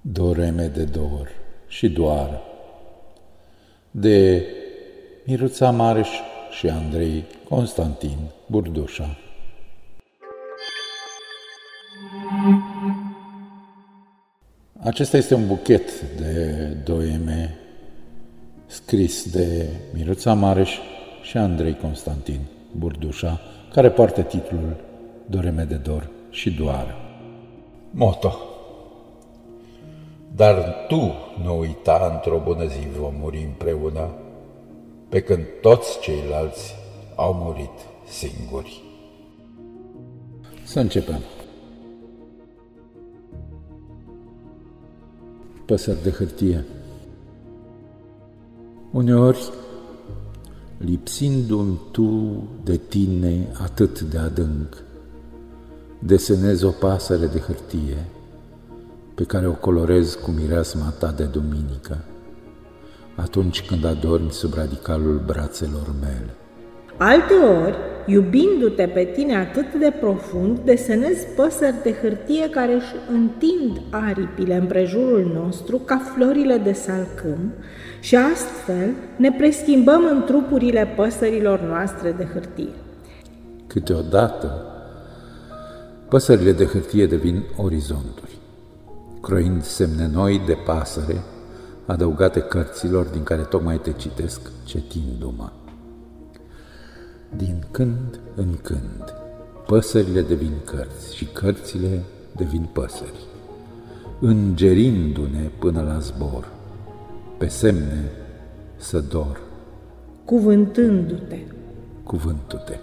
Doreme de dor și doar de Miruța Mareș și Andrei Constantin Burdușa. Acesta este un buchet de doeme scris de Miruța Mareș și Andrei Constantin Burdușa, care poartă titlul Doreme de dor și doar. Moto Dar tu nu uita, într-o bună zi vom muri împreună, pe când toți ceilalți au murit singuri. Să începem. Păsări de hârtie. Uneori, lipsindu-mi tu de tine atât de adânc, desenez o pasăre de hârtie pe care o colorez cu mireasma ta de duminică, atunci când adormi sub radicalul brațelor mele. Alteori, iubindu-te pe tine atât de profund, desenezi păsări de hârtie care își întind aripile împrejurul nostru ca florile de salcâm și astfel ne preschimbăm în trupurile păsărilor noastre de hârtie. Câteodată, păsările de hârtie devin orizonturi, croind semne noi de pasăre, adăugate cărților din care tocmai te citesc cetindu-mă. Din când în când, păsările devin cărți și cărțile devin păsări, îngerindu-ne până la zbor, pe semne să dor. Cuvântându-te. Cuvântu-te.